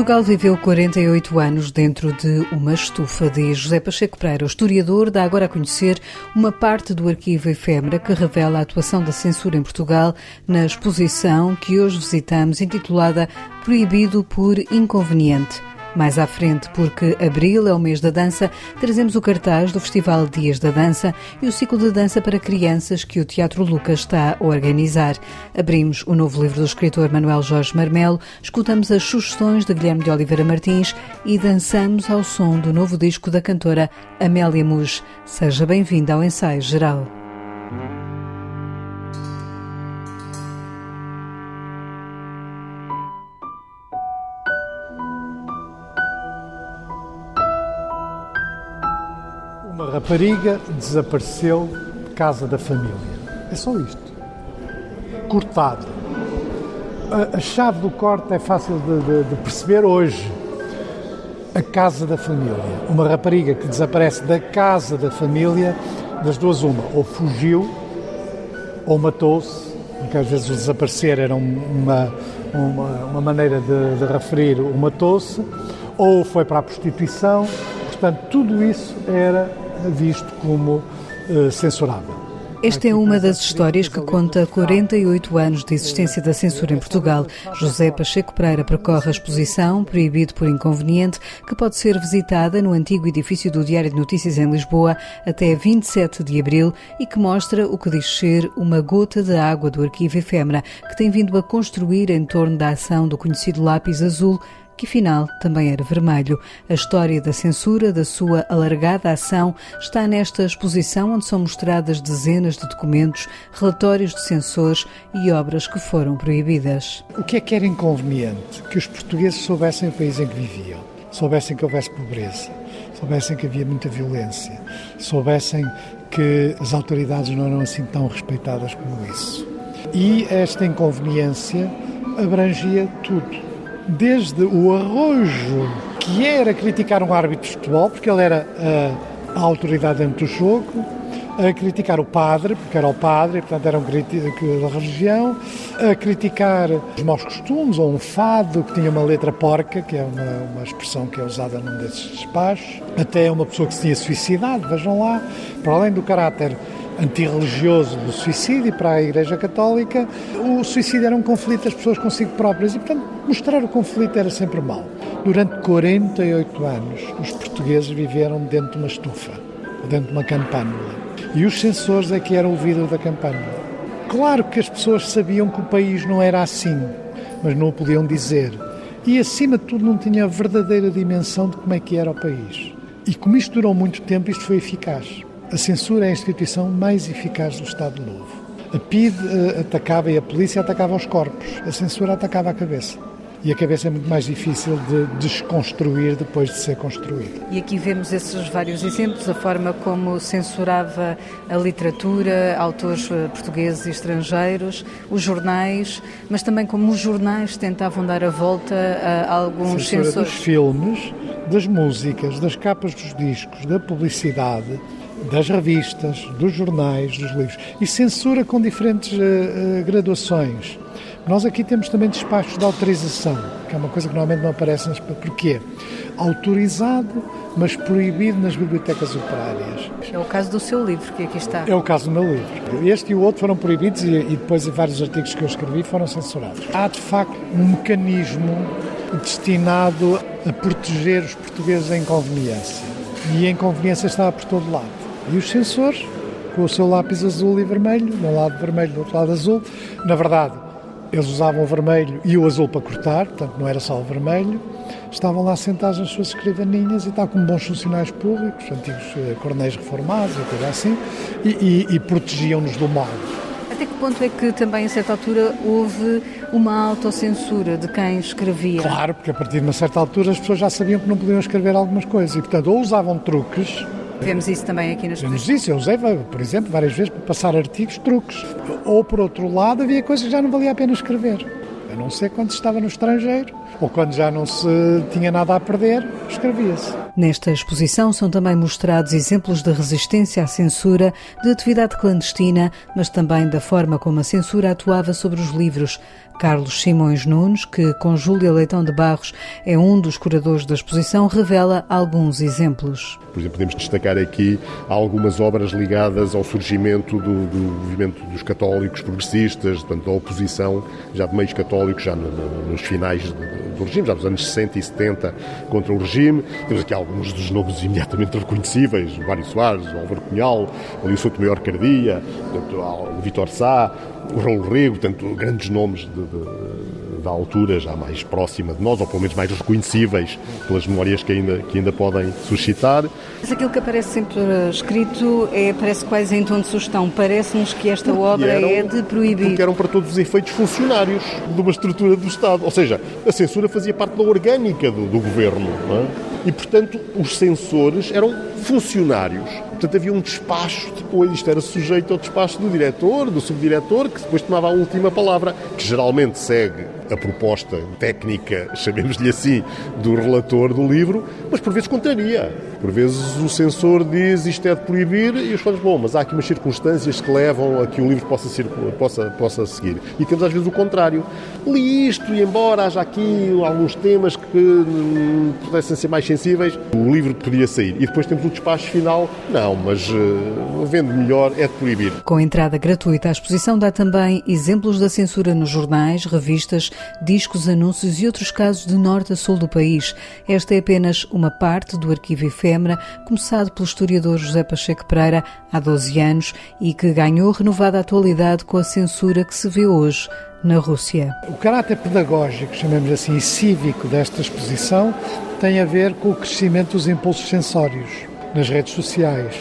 Portugal viveu 48 anos dentro de uma estufa, diz José Pacheco Pereira. O historiador dá agora a conhecer uma parte do arquivo efêmera que revela a atuação da censura em Portugal na exposição que hoje visitamos, intitulada Proibido por Inconveniente. Mais à frente, porque abril é o mês da dança, trazemos o cartaz do Festival Dias da Dança e o ciclo de dança para crianças que o Teatro Lucas está a organizar. Abrimos o novo livro do escritor Manuel Jorge Marmelo, escutamos as sugestões de Guilherme de Oliveira Martins e dançamos ao som do novo disco da cantora Amélia Muj. Seja bem-vinda ao ensaio geral. Rapariga desapareceu de casa da família. É só isto. Cortado. A, a chave do corte é fácil de, de, de perceber hoje. A casa da família. Uma rapariga que desaparece da casa da família, das duas uma, ou fugiu ou matou-se, porque às vezes o desaparecer era uma, uma, uma maneira de, de referir o matou-se, ou foi para a prostituição. Portanto, tudo isso era visto como uh, censurável. Esta é uma das histórias que conta 48 anos de existência da censura em Portugal. José Pacheco Pereira percorre a exposição Proibido por Inconveniente, que pode ser visitada no antigo edifício do Diário de Notícias em Lisboa até 27 de abril e que mostra o que diz ser uma gota de água do arquivo efêmera que tem vindo a construir em torno da ação do conhecido lápis azul que afinal também era vermelho. A história da censura, da sua alargada ação, está nesta exposição onde são mostradas dezenas de documentos, relatórios de censores e obras que foram proibidas. O que é que era inconveniente? Que os portugueses soubessem o país em que viviam, soubessem que houvesse pobreza, soubessem que havia muita violência, soubessem que as autoridades não eram assim tão respeitadas como isso. E esta inconveniência abrangia tudo desde o arrojo que era criticar um árbitro de futebol, porque ele era a, autoridade dentro do jogo, a criticar o padre, porque era o padre, e, portanto era um crítico da religião, a criticar os maus costumes, ou um fado que tinha uma letra porca, que é uma, uma expressão que é usada num desses despachos, até uma pessoa que se tinha suicidado, vejam lá, para além do caráter antirreligioso do suicídio para a Igreja Católica, o suicídio era um conflito das pessoas consigo próprias e, portanto, mostrar o conflito era sempre mau. Durante 48 anos, os portugueses viveram dentro de uma estufa, dentro de uma campânula. E os censores é que eram o vidro da campânula. Claro que as pessoas sabiam que o país não era assim, mas não o podiam dizer. E, acima de tudo, não tinha a verdadeira dimensão de como é que era o país. E como isto durou muito tempo, isto foi eficaz. A censura é a instituição mais eficaz do Estado Novo. A PIDE uh, atacava e a polícia atacava os corpos, a censura atacava a cabeça. E a cabeça é muito mais difícil de desconstruir depois de ser construída. E aqui vemos esses vários exemplos, a forma como censurava a literatura, autores eh, portugueses e estrangeiros, os jornais, mas também como os jornais tentavam dar a volta a alguns censura censores. dos filmes, das músicas, das capas dos discos, da publicidade, das revistas, dos jornais, dos livros e censura com diferentes uh, graduações. Nós aqui temos também despachos de autorização, que é uma coisa que normalmente não aparece nas. Porquê? Autorizado, mas proibido nas bibliotecas operárias. É o caso do seu livro, que aqui está. É o caso do meu livro. Este e o outro foram proibidos e, e depois vários artigos que eu escrevi foram censurados. Há, de facto, um mecanismo destinado a proteger os portugueses da inconveniência. E a inconveniência estava por todo lado. E os sensores, com o seu lápis azul e vermelho, de um lado vermelho, do outro lado azul, na verdade, eles usavam o vermelho e o azul para cortar, portanto não era só o vermelho, estavam lá sentados nas suas escrivaninhas e tal, como bons funcionários públicos, antigos eh, coronéis reformados e coisa assim, e, e, e protegiam-nos do mal. Até que ponto é que também, a certa altura, houve uma autocensura de quem escrevia? Claro, porque a partir de uma certa altura as pessoas já sabiam que não podiam escrever algumas coisas e, portanto, ou usavam truques Vemos isso também aqui nas Vemos isso, eu usei, por exemplo, várias vezes para passar artigos, truques. Ou, por outro lado, havia coisas que já não valia a pena escrever. A não ser quando estava no estrangeiro ou quando já não se tinha nada a perder, escrevia-se. Nesta exposição são também mostrados exemplos de resistência à censura, de atividade clandestina, mas também da forma como a censura atuava sobre os livros. Carlos Simões Nunes, que com Júlia Leitão de Barros é um dos curadores da exposição, revela alguns exemplos. Por exemplo, podemos destacar aqui algumas obras ligadas ao surgimento do, do movimento dos católicos progressistas, portanto, da oposição já de meios católicos, já no, no, nos finais do regime, já nos anos 60 e 70, contra o regime. Temos aqui alguns dos nomes imediatamente reconhecíveis, o Mário Soares, o Álvaro Cunhal, o Souto Maior Cardia, o Vitor Sá, o Raul Rego, portanto, grandes nomes de, de, da altura já mais próxima de nós, ou pelo menos mais reconhecíveis pelas memórias que ainda, que ainda podem suscitar. Mas aquilo que aparece sempre escrito é, parece quase em tom de sugestão. Parece-nos que esta porque obra eram, é de proibir. Porque eram para todos os efeitos funcionários de uma estrutura do Estado. Ou seja, a censura fazia parte da orgânica do, do governo. É? E, portanto, os censores eram funcionários Portanto, havia um despacho depois, isto era sujeito ao despacho do diretor, do subdiretor, que depois tomava a última palavra, que geralmente segue a proposta técnica, chamemos-lhe assim, do relator do livro, mas por vezes contraria. Por vezes o censor diz isto é de proibir e os fãs, bom, mas há aqui umas circunstâncias que levam a que o livro possa, ser, possa, possa seguir. E temos às vezes o contrário. Li isto e embora haja aqui alguns temas que hum, pudessem ser mais sensíveis, o livro podia sair. E depois temos o despacho final, não, mas uh, vendo melhor é de proibir. Com entrada gratuita, a exposição dá também exemplos da censura nos jornais, revistas, discos, anúncios e outros casos de norte a sul do país. Esta é apenas uma parte do arquivo efêmera, começado pelo historiador José Pacheco Pereira há 12 anos e que ganhou renovada atualidade com a censura que se vê hoje na Rússia. O caráter pedagógico, chamemos assim, e cívico desta exposição tem a ver com o crescimento dos impulsos sensórios nas redes sociais,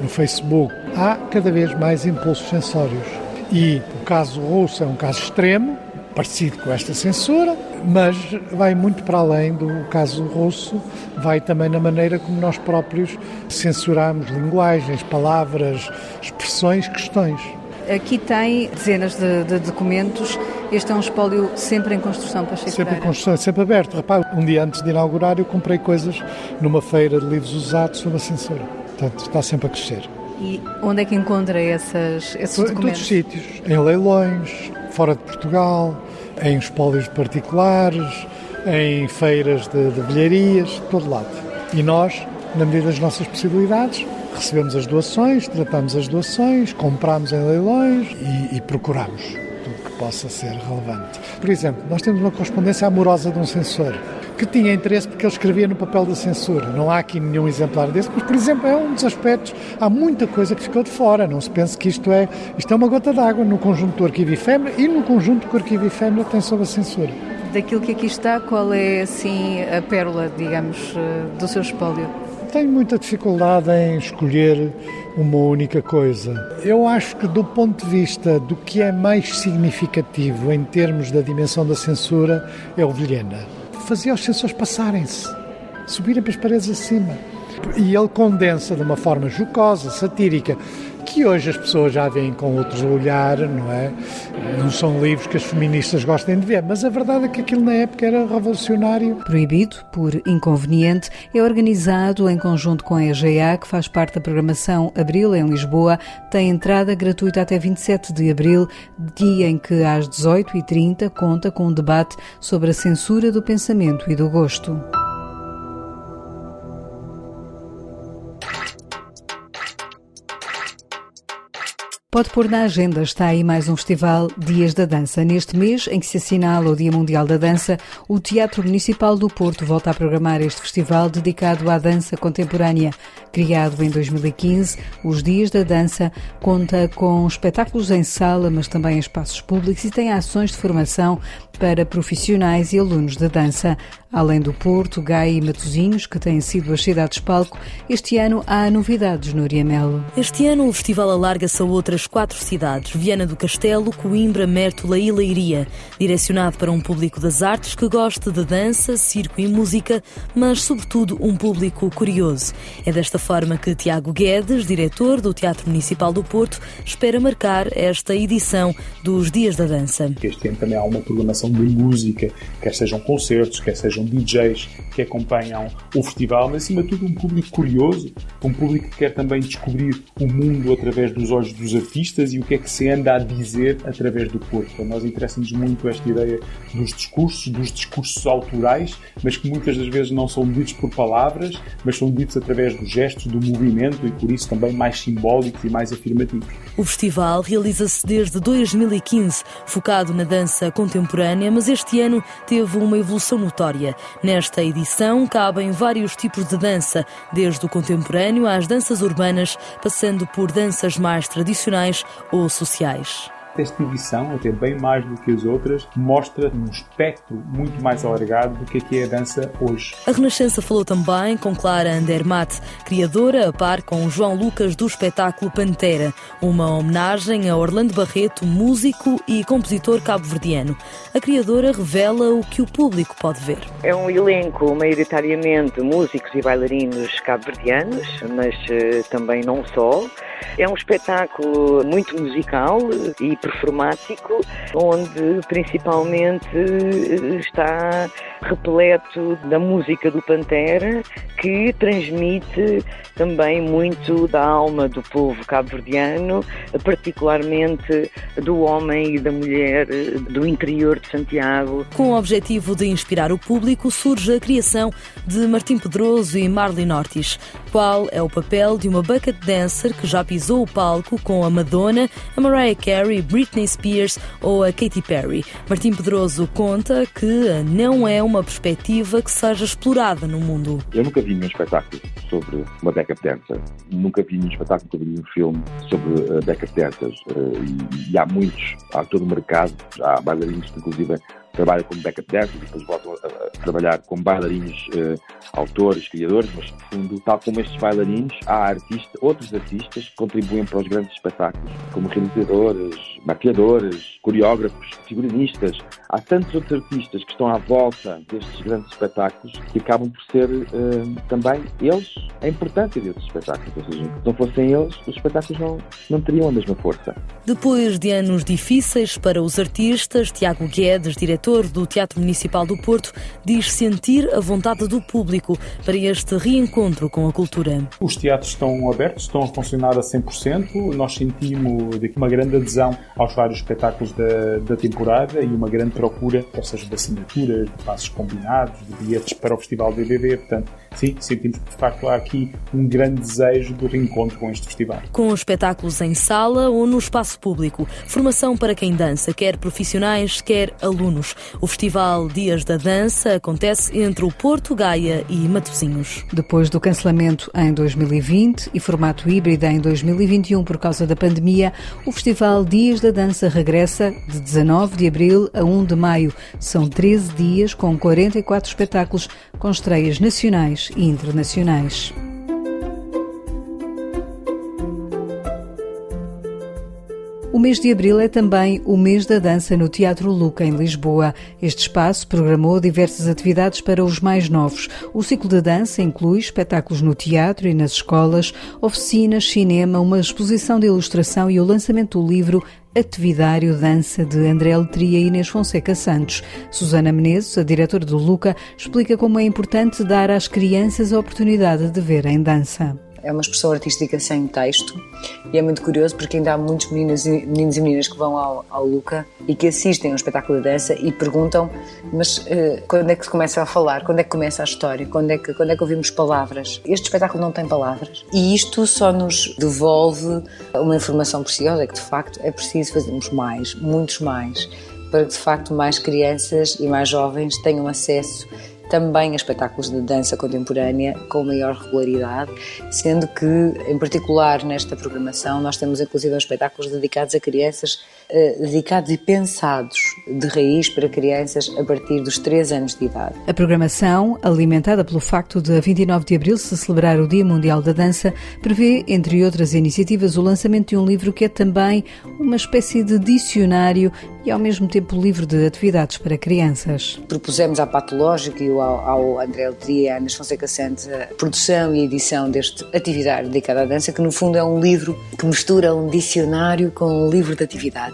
no Facebook. Há cada vez mais impulsos sensórios. E o caso russo é um caso extremo, parecido com esta censura, mas vai muito para além do caso russo, vai também na maneira como nós próprios censuramos linguagens, palavras, expressões, questões. Aqui tem dezenas de, de documentos. Este é um espólio sempre em construção para Sempre em construção, sempre aberto. Rapaz, um dia antes de inaugurar eu comprei coisas numa feira de livros usados sobre a censura. Portanto, está sempre a crescer. E onde é que encontra essas, esses documentos? Em todos os sítios. Em leilões, fora de Portugal, em espólios particulares, em feiras de, de bilharias, de todo lado. E nós, na medida das nossas possibilidades, recebemos as doações, tratamos as doações, compramos em leilões e, e procuramos tudo que possa ser relevante. Por exemplo, nós temos uma correspondência amorosa de um censor que tinha interesse porque ele escrevia no papel da censura. Não há aqui nenhum exemplar desse, mas, por exemplo, é um dos aspectos. Há muita coisa que ficou de fora. Não se pense que isto é, isto é uma gota d'água no conjunto do Arquivo Efêmero e no conjunto que o Arquivo Efêmero tem sobre a censura. Daquilo que aqui está, qual é, assim, a pérola, digamos, eh, do seu espólio? Tenho muita dificuldade em escolher uma única coisa. Eu acho que, do ponto de vista do que é mais significativo em termos da dimensão da censura, é o Vilhena fazia os sensores passarem-se, subirem para as paredes acima. E ele condensa de uma forma jocosa, satírica, que hoje as pessoas já veem com outros olhar, não é? Não são livros que as feministas gostem de ver, mas a verdade é que aquilo na época era revolucionário. Proibido por inconveniente, é organizado em conjunto com a EGA, que faz parte da programação Abril em Lisboa, tem entrada gratuita até 27 de abril, dia em que às 18h30 conta com um debate sobre a censura do pensamento e do gosto. Pode pôr na agenda, está aí mais um festival Dias da Dança. Neste mês, em que se assinala o Dia Mundial da Dança, o Teatro Municipal do Porto volta a programar este festival dedicado à dança contemporânea. Criado em 2015, os Dias da Dança conta com espetáculos em sala, mas também em espaços públicos e tem ações de formação para profissionais e alunos de dança. Além do Porto, Gaia e Matosinhos, que têm sido as cidades palco, este ano há novidades no Oriamelo. Este ano o festival alarga-se a outras das quatro cidades, Viana do Castelo, Coimbra, Mértola e Leiria, direcionado para um público das artes que gosta de dança, circo e música, mas sobretudo um público curioso. É desta forma que Tiago Guedes, diretor do Teatro Municipal do Porto, espera marcar esta edição dos Dias da Dança. Este ano também há uma programação de música, quer sejam concertos, quer sejam DJs que acompanham o festival, mas acima de tudo um público curioso, um público que quer também descobrir o mundo através dos olhos dos artistas e o que é que se anda a dizer através do corpo. A nós interessa-nos muito esta ideia dos discursos, dos discursos autorais, mas que muitas das vezes não são ditos por palavras, mas são ditos através dos gestos, do movimento e por isso também mais simbólicos e mais afirmativos. O festival realiza-se desde 2015, focado na dança contemporânea, mas este ano teve uma evolução notória. Nesta edição cabem vários tipos de dança, desde o contemporâneo às danças urbanas, passando por danças mais tradicionais ou sociais esta edição, até bem mais do que as outras, mostra um espectro muito mais alargado do que é, que é a dança hoje. A Renascença falou também com Clara Andermatt, criadora a par com João Lucas do espetáculo Pantera, uma homenagem a Orlando Barreto, músico e compositor cabo-verdiano. A criadora revela o que o público pode ver. É um elenco maioritariamente músicos e bailarinos cabo-verdianos, mas uh, também não só. É um espetáculo muito musical e performático, onde principalmente está repleto da música do Pantera, que transmite também muito da alma do povo cabo-verdiano, particularmente do homem e da mulher do interior de Santiago. Com o objetivo de inspirar o público, surge a criação de Martim Pedroso e Marlene Ortiz. Qual é o papel de uma bucket dancer que já pisou o palco com a Madonna, a Mariah Carey, Britney Spears ou a Katy Perry? Martim Pedroso conta que não é uma perspectiva que seja explorada no mundo. Eu nunca vi nenhum espetáculo sobre uma backup dancer. Nunca vi nenhum espetáculo, nunca vi nenhum filme sobre uh, backup dancers. Uh, e, e, há muitos, há todo o mercado, há bailarinos que inclusive trabalham como backup dancers e depois voltam a, a trabalhar como bailarinos, uh, autores, criadores, mas no fundo, tal como estes bailarinos, há artistas, outros artistas que contribuem para os grandes espetáculos, como realizadores, maquiadores, coreógrafos, figurinistas. Há tantos outros artistas que estão à volta destes grandes espetáculos que acabam por ser uh, também eles a importância desses espetáculos. Ou seja, se não fossem eles, os espetáculos não, não teriam a mesma força. Depois de anos difíceis para os artistas, Tiago Guedes, diretor diretor do Teatro Municipal do Porto, diz sentir a vontade do público para este reencontro com a cultura. Os teatros estão abertos, estão a funcionar a 100%. Nós sentimos uma grande adesão aos vários espetáculos da, da temporada e uma grande procura, quer seja de assinaturas, de passos combinados, de bilhetes para o Festival BBB. Portanto, sim, sentimos que de facto há aqui um grande desejo do reencontro com este festival. Com espetáculos em sala ou no espaço público, formação para quem dança, quer profissionais, quer alunos. O Festival Dias da Dança acontece entre o Porto, Gaia e Matosinhos. Depois do cancelamento em 2020 e formato híbrido em 2021 por causa da pandemia, o Festival Dias da Dança regressa de 19 de abril a 1 de maio. São 13 dias com 44 espetáculos com estreias nacionais e internacionais. O mês de abril é também o mês da dança no Teatro Luca, em Lisboa. Este espaço programou diversas atividades para os mais novos. O ciclo de dança inclui espetáculos no teatro e nas escolas, oficinas, cinema, uma exposição de ilustração e o lançamento do livro Atividário Dança de André Letria e Inês Fonseca Santos. Susana Menezes, a diretora do Luca, explica como é importante dar às crianças a oportunidade de verem dança. É uma expressão artística sem texto e é muito curioso porque ainda há muitos meninos e, meninos e meninas que vão ao, ao Luca e que assistem ao espetáculo de dança e perguntam mas uh, quando é que se começa a falar, quando é que começa a história, quando é, que, quando é que ouvimos palavras. Este espetáculo não tem palavras e isto só nos devolve uma informação preciosa, que de facto é preciso fazermos mais, muitos mais, para que de facto mais crianças e mais jovens tenham acesso também a espetáculos de dança contemporânea com maior regularidade, sendo que, em particular nesta programação, nós temos inclusive espetáculos dedicados a crianças, dedicados e pensados de raiz para crianças a partir dos 3 anos de idade. A programação, alimentada pelo facto de a 29 de abril se celebrar o Dia Mundial da Dança, prevê, entre outras iniciativas, o lançamento de um livro que é também uma espécie de dicionário e ao mesmo tempo livro de atividades para crianças. Propusemos à Patológica e ao, ao André Letria e à Ana Fonseca Santos a produção e edição deste atividade dedicada à dança, que no fundo é um livro que mistura um dicionário com um livro de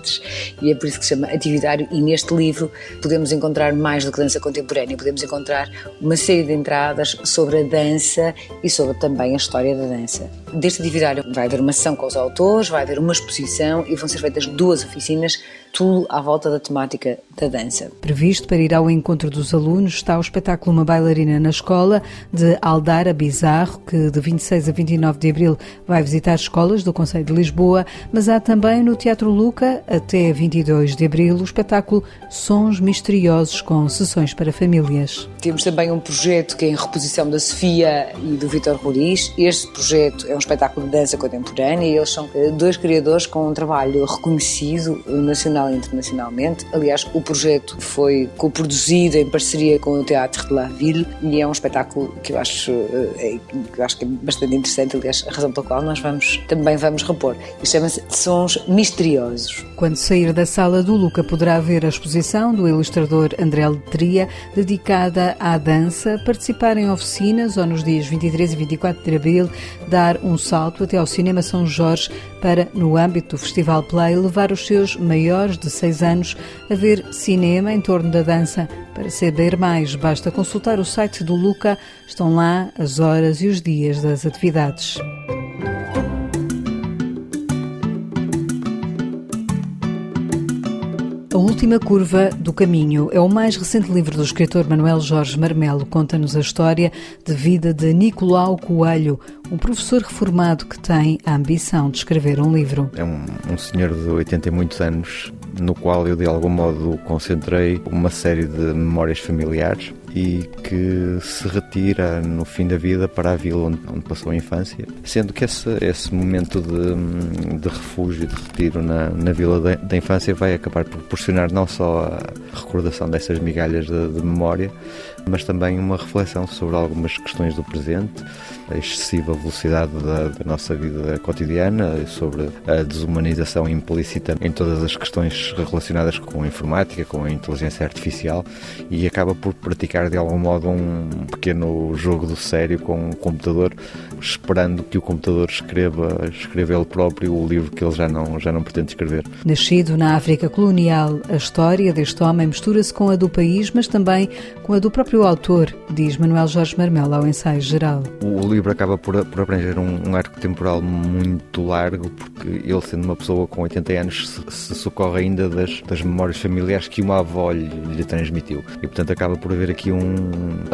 atividades. E é por isso que se chama Atividário e neste livro podemos encontrar mais do que dança contemporânea, podemos encontrar uma série de entradas sobre a dança e sobre também a história da dança. Deste atividário vai haver uma sessão com os autores, vai haver uma exposição e vão ser feitas duas oficinas tudo à volta da temática da dança. Previsto para ir ao encontro dos alunos está o espetáculo Uma Bailarina na Escola, de Aldara Bizarro, que de 26 a 29 de abril vai visitar escolas do Conselho de Lisboa, mas há também no Teatro Luca, até 22 de abril, o espetáculo Sons Misteriosos com sessões para famílias. Temos também um projeto que é em reposição da Sofia e do Vitor Roriz. Este projeto é um espetáculo de dança contemporânea e eles são eh, dois criadores com um trabalho reconhecido nacional nacional e internacionalmente. Aliás, o projeto foi co-produzido em parceria com o Teatro de la Ville e é um espetáculo que eu acho, eh, é, que eu acho que é bastante interessante, aliás, a razão pela qual nós vamos, também vamos repor. E chama-se Sons Misteriosos. Quando sair da sala do Luca poderá ver a exposição do ilustrador André Letria, dedicada à dança, participar em oficinas ou nos dias 23 e 24 de abril, dar um salto até ao Cinema São Jorge para, no âmbito do Festival Play, levar os seus maiores de 6 anos a ver cinema em torno da dança. Para saber mais, basta consultar o site do Luca, estão lá as horas e os dias das atividades. A Última Curva do Caminho é o mais recente livro do escritor Manuel Jorge Marmelo. Conta-nos a história de vida de Nicolau Coelho, um professor reformado que tem a ambição de escrever um livro. É um, um senhor de 80 e muitos anos, no qual eu de algum modo concentrei uma série de memórias familiares e que se retira no fim da vida para a vila onde, onde passou a infância, sendo que esse, esse momento de, de refúgio, de retiro na, na vila da, infância vai acabar por proporcionar não só a recordação dessas migalhas de, de memória, mas também uma reflexão sobre algumas questões do presente, a excessiva velocidade da, da, nossa vida cotidiana, sobre a desumanização implícita em todas as questões relacionadas com a informática, com a inteligência artificial e acaba por praticar de algum modo um pequeno jogo do sério com o computador, esperando que o computador escreva, escreva ele próprio o livro que ele já não, já não pretende escrever. Nascido na África colonial, a história deste homem mistura-se com a do país, mas também com a do próprio autor, diz Manuel Jorge Marmelo ao ensaio geral. O livro acaba por, por abranger um, um, arco temporal muito largo, porque ele, sendo uma pessoa com 80 anos, se, se socorre ainda das, das memórias familiares que uma avó lhe, lhe, transmitiu. E, portanto, acaba por haver aqui um,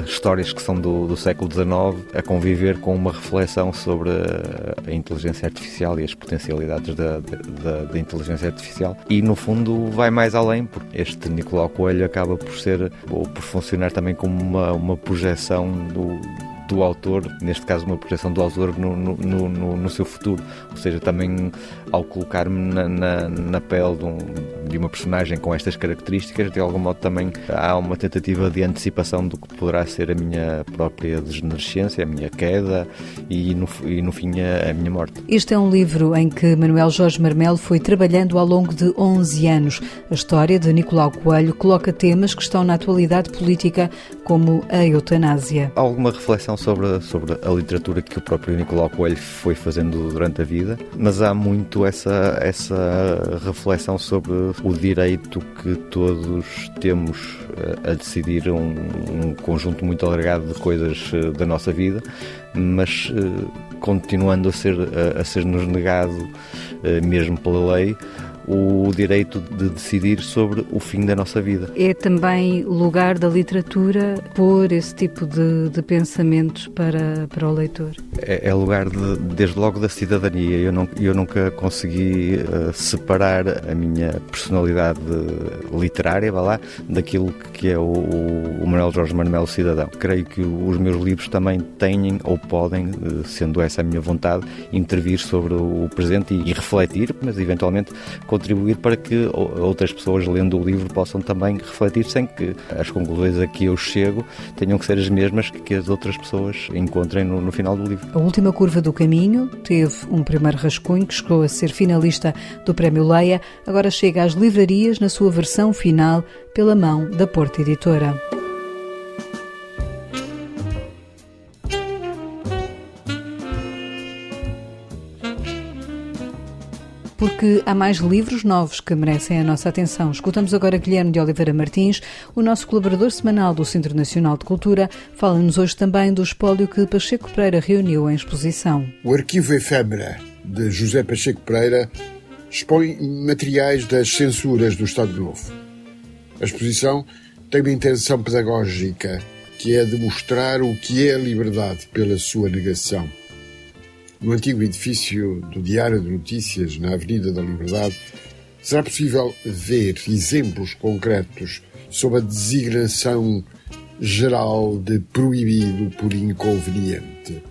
histórias que são do, do século XIX a conviver com uma reflexão sobre a, a inteligência artificial e as potencialidades da, da, da, inteligência artificial. E, no fundo, vai mais além, porque este Nicolau Coelho acaba por ser, ou por funcionar também como uma, uma projeção do do autor, neste caso uma projeção do autor no, no, no, no seu futuro. Ou seja, também ao colocar-me na, na, na, pele de, um, de, uma personagem com estas características, de algum modo também há uma tentativa de antecipação do que poderá ser a minha própria degenerescência, a minha queda e no, e no fim a, a minha morte. Este é um livro em que Manuel Jorge Marmelo foi trabalhando ao longo de 11 anos. A história de Nicolau Coelho coloca temas que estão na atualidade política, como a eutanásia. Há alguma reflexão sobre, sobre a literatura que o próprio Nicolau Coelho foi fazendo durante a vida, mas há muito essa, essa reflexão sobre o direito que todos temos eh, a decidir um, um conjunto muito alargado de coisas eh, da nossa vida, mas eh, continuando a ser, a, ser nos negado, mesmo pela lei, o direito de decidir sobre o fim da nossa vida. É também lugar da literatura pôr esse tipo de, de pensamentos para, para o leitor? É, é lugar, de, desde logo, da cidadania. Eu, não, eu nunca consegui uh, separar a minha personalidade literária, vá lá, daquilo que é o, o Manuel Jorge Manuel Cidadão. Creio que os meus livros também têm ou podem, eh, sendo essa a minha vontade, intervir sobre o presente e, e refletir, mas eventualmente contribuir para que outras pessoas lendo o livro possam também refletir sem que as conclusões a que eu chego tenham que ser as mesmas que as outras pessoas encontrem no, no final do livro. A última curva do caminho teve um primeiro rascunho que chegou a ser finalista do Prémio Leia, agora chega às livrarias na sua versão final pela mão da Porta Editora. Porque há mais livros novos que merecem a nossa atenção. Escutamos agora Guilherme de Oliveira Martins, o nosso colaborador semanal do Centro Nacional de Cultura, fala-nos hoje também do espólio que Pacheco Pereira reuniu em exposição. O Arquivo Efêmera, de José Pacheco Pereira, expõe materiais das censuras do Estado Novo. A exposição tem uma intenção pedagógica, que é demonstrar o que é a liberdade pela sua negação. No antigo edifício do Diário de Notícias, na Avenida da Liberdade, será possível ver exemplos concretos sobre a designação geral de proibido por inconveniente.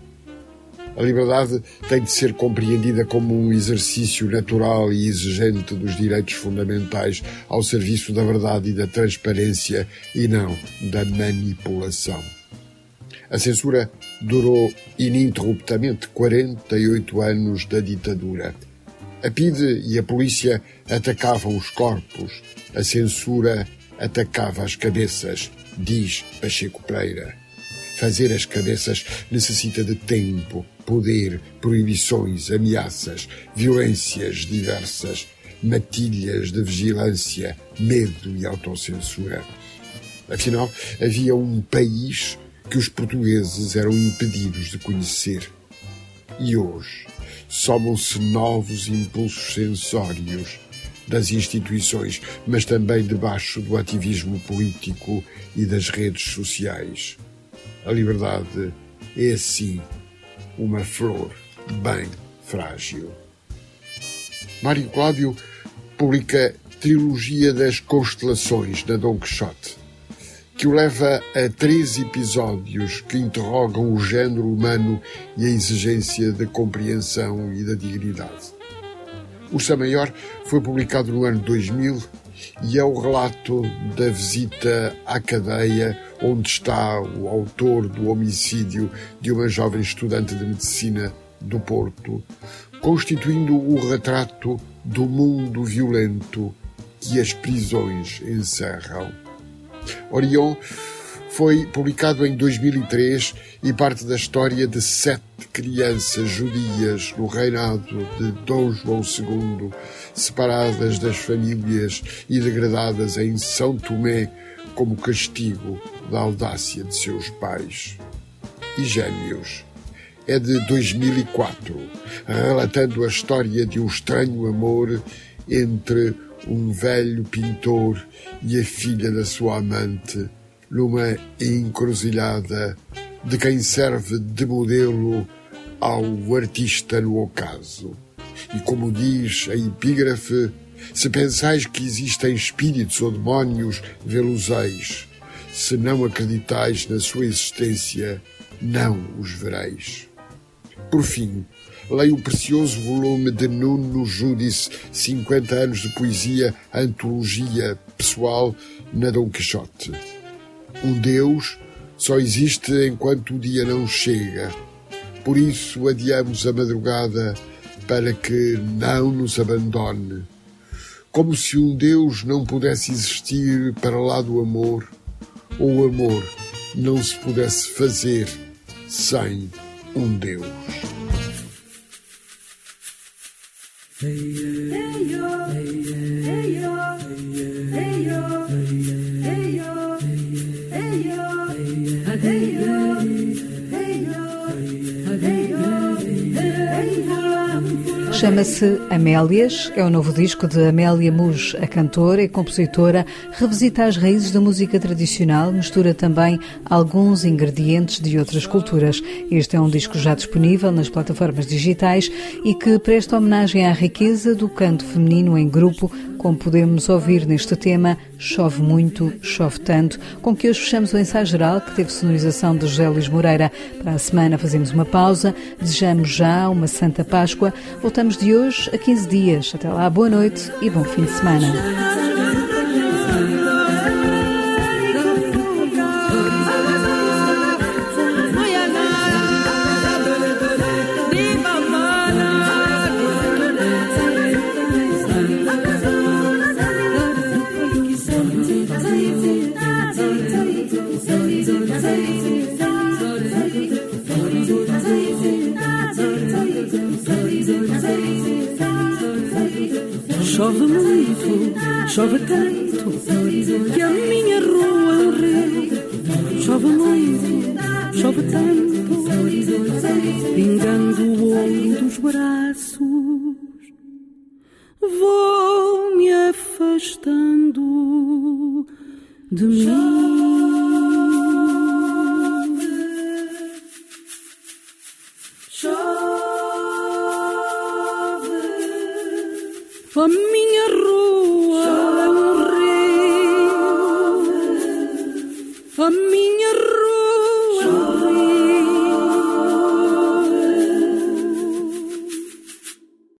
A liberdade tem de ser compreendida como um exercício natural e exigente dos direitos fundamentais ao serviço da verdade e da transparência e não da manipulação. A censura durou ininterruptamente 48 anos da ditadura. A PIDE e a polícia atacavam os corpos, a censura atacava as cabeças, diz Pacheco Pereira. Fazer as cabeças necessita de tempo, poder, proibições, ameaças, violências diversas, matilhas de vigilância, medo e autocensura. Afinal, havia um país que os portugueses eram impedidos de conhecer. E hoje somam-se novos impulsos sensórios das instituições, mas também debaixo do ativismo político e das redes sociais. A liberdade é, assim, uma flor bem frágil. Mário Cláudio publica Trilogia das Constelações na Dom Quixote que o leva a três episódios que interrogam o género humano e a exigência da compreensão e da dignidade. O Ursa Maior foi publicado no ano 2000 e é o relato da visita à cadeia onde está o autor do homicídio de uma jovem estudante de medicina do Porto, constituindo o retrato do mundo violento que as prisões encerram. Orion foi publicado em 2003 e parte da história de sete crianças judias no reinado de Dom João II, separadas das famílias e degradadas em São Tomé como castigo da audácia de seus pais. E Gêmeos é de 2004, relatando a história de um estranho amor entre um velho pintor e a filha da sua amante numa encruzilhada de quem serve de modelo ao artista no ocaso. E como diz a epígrafe, se pensais que existem espíritos ou demónios, vê-los-eis. Se não acreditais na sua existência, não os vereis. Por fim, leio o precioso volume de Nuno Judice, 50 anos de poesia, antologia pessoal na Dom Quixote. Um Deus só existe enquanto o dia não chega. Por isso adiamos a madrugada para que não nos abandone. Como se um Deus não pudesse existir para lá do amor, ou o amor não se pudesse fazer sem um Deus. Hey, Chama-se Amélias, é o novo disco de Amélia Mus, a cantora e compositora, revisita as raízes da música tradicional, mistura também alguns ingredientes de outras culturas. Este é um disco já disponível nas plataformas digitais e que presta homenagem à riqueza do canto feminino em grupo, como podemos ouvir neste tema Chove Muito, Chove Tanto, com que hoje fechamos o ensaio geral, que teve sonorização de José Luís Moreira. Para a semana fazemos uma pausa, desejamos já uma Santa Páscoa. Voltamos de hoje a 15 dias. Até lá, boa noite e bom fim de semana. Chove muito, chove tanto, que a minha rua é um rio. Chove muito, chove tanto, pingando o ouro dos braços. Vou me afastando de mim. minha rua